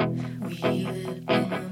We live would uh-huh.